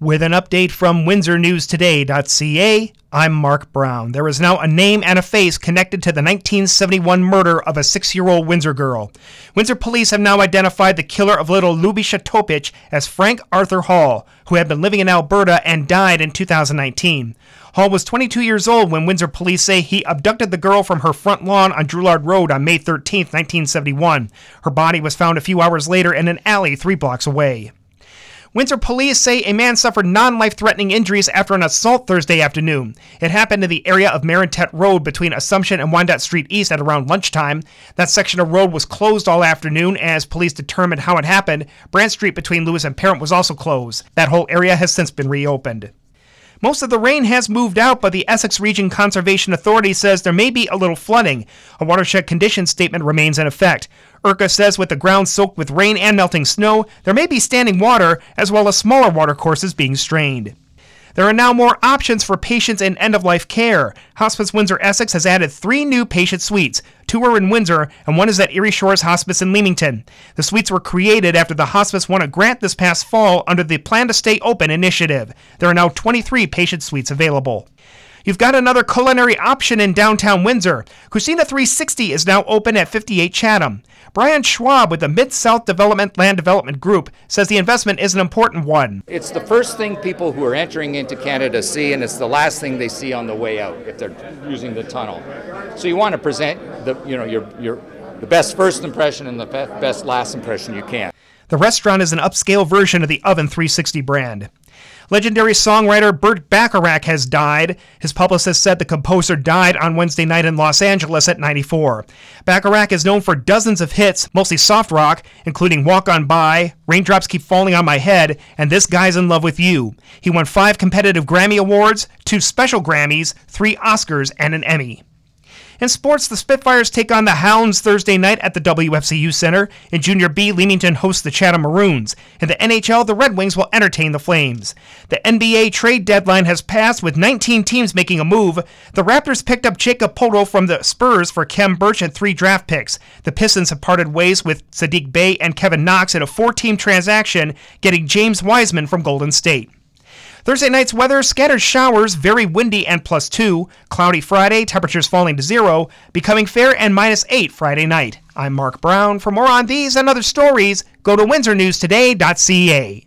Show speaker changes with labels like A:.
A: With an update from WindsorNewsToday.ca, I'm Mark Brown. There is now a name and a face connected to the 1971 murder of a six year old Windsor girl. Windsor police have now identified the killer of little Lubica Topic as Frank Arthur Hall, who had been living in Alberta and died in 2019. Hall was 22 years old when Windsor police say he abducted the girl from her front lawn on Drouillard Road on May 13, 1971. Her body was found a few hours later in an alley three blocks away. Windsor police say a man suffered non life threatening injuries after an assault Thursday afternoon. It happened in the area of Marentette Road between Assumption and Wyandotte Street East at around lunchtime. That section of road was closed all afternoon as police determined how it happened. Brant Street between Lewis and Parent was also closed. That whole area has since been reopened. Most of the rain has moved out, but the Essex Region Conservation Authority says there may be a little flooding. A watershed condition statement remains in effect. ERCA says with the ground soaked with rain and melting snow, there may be standing water as well as smaller watercourses being strained. There are now more options for patients in end of life care. Hospice Windsor Essex has added three new patient suites. Two are in Windsor, and one is at Erie Shores Hospice in Leamington. The suites were created after the hospice won a grant this past fall under the Plan to Stay Open initiative. There are now 23 patient suites available. You've got another culinary option in downtown Windsor. Cucina 360 is now open at 58 Chatham. Brian Schwab with the Mid South Development Land Development Group says the investment is an important one.
B: It's the first thing people who are entering into Canada see, and it's the last thing they see on the way out if they're using the tunnel. So you want to present the, you know, your, your, the best first impression and the best last impression you can.
A: The restaurant is an upscale version of the Oven 360 brand. Legendary songwriter Burt Bacharach has died. His publicist said the composer died on Wednesday night in Los Angeles at 94. Bacharach is known for dozens of hits, mostly soft rock, including Walk On By, Raindrops Keep Falling on My Head, and This Guy's in Love with You. He won five competitive Grammy Awards, two special Grammys, three Oscars, and an Emmy. In sports, the Spitfires take on the Hounds Thursday night at the WFCU Center. In Junior B, Leamington hosts the Chatham Maroons. In the NHL, the Red Wings will entertain the Flames. The NBA trade deadline has passed with 19 teams making a move. The Raptors picked up Jakob Poeltl from the Spurs for Khem Birch and three draft picks. The Pistons have parted ways with Sadiq Bey and Kevin Knox in a four-team transaction, getting James Wiseman from Golden State. Thursday night's weather scattered showers, very windy and plus 2. Cloudy Friday, temperatures falling to 0. Becoming fair and minus 8 Friday night. I'm Mark Brown. For more on these and other stories, go to windsornewstoday.ca.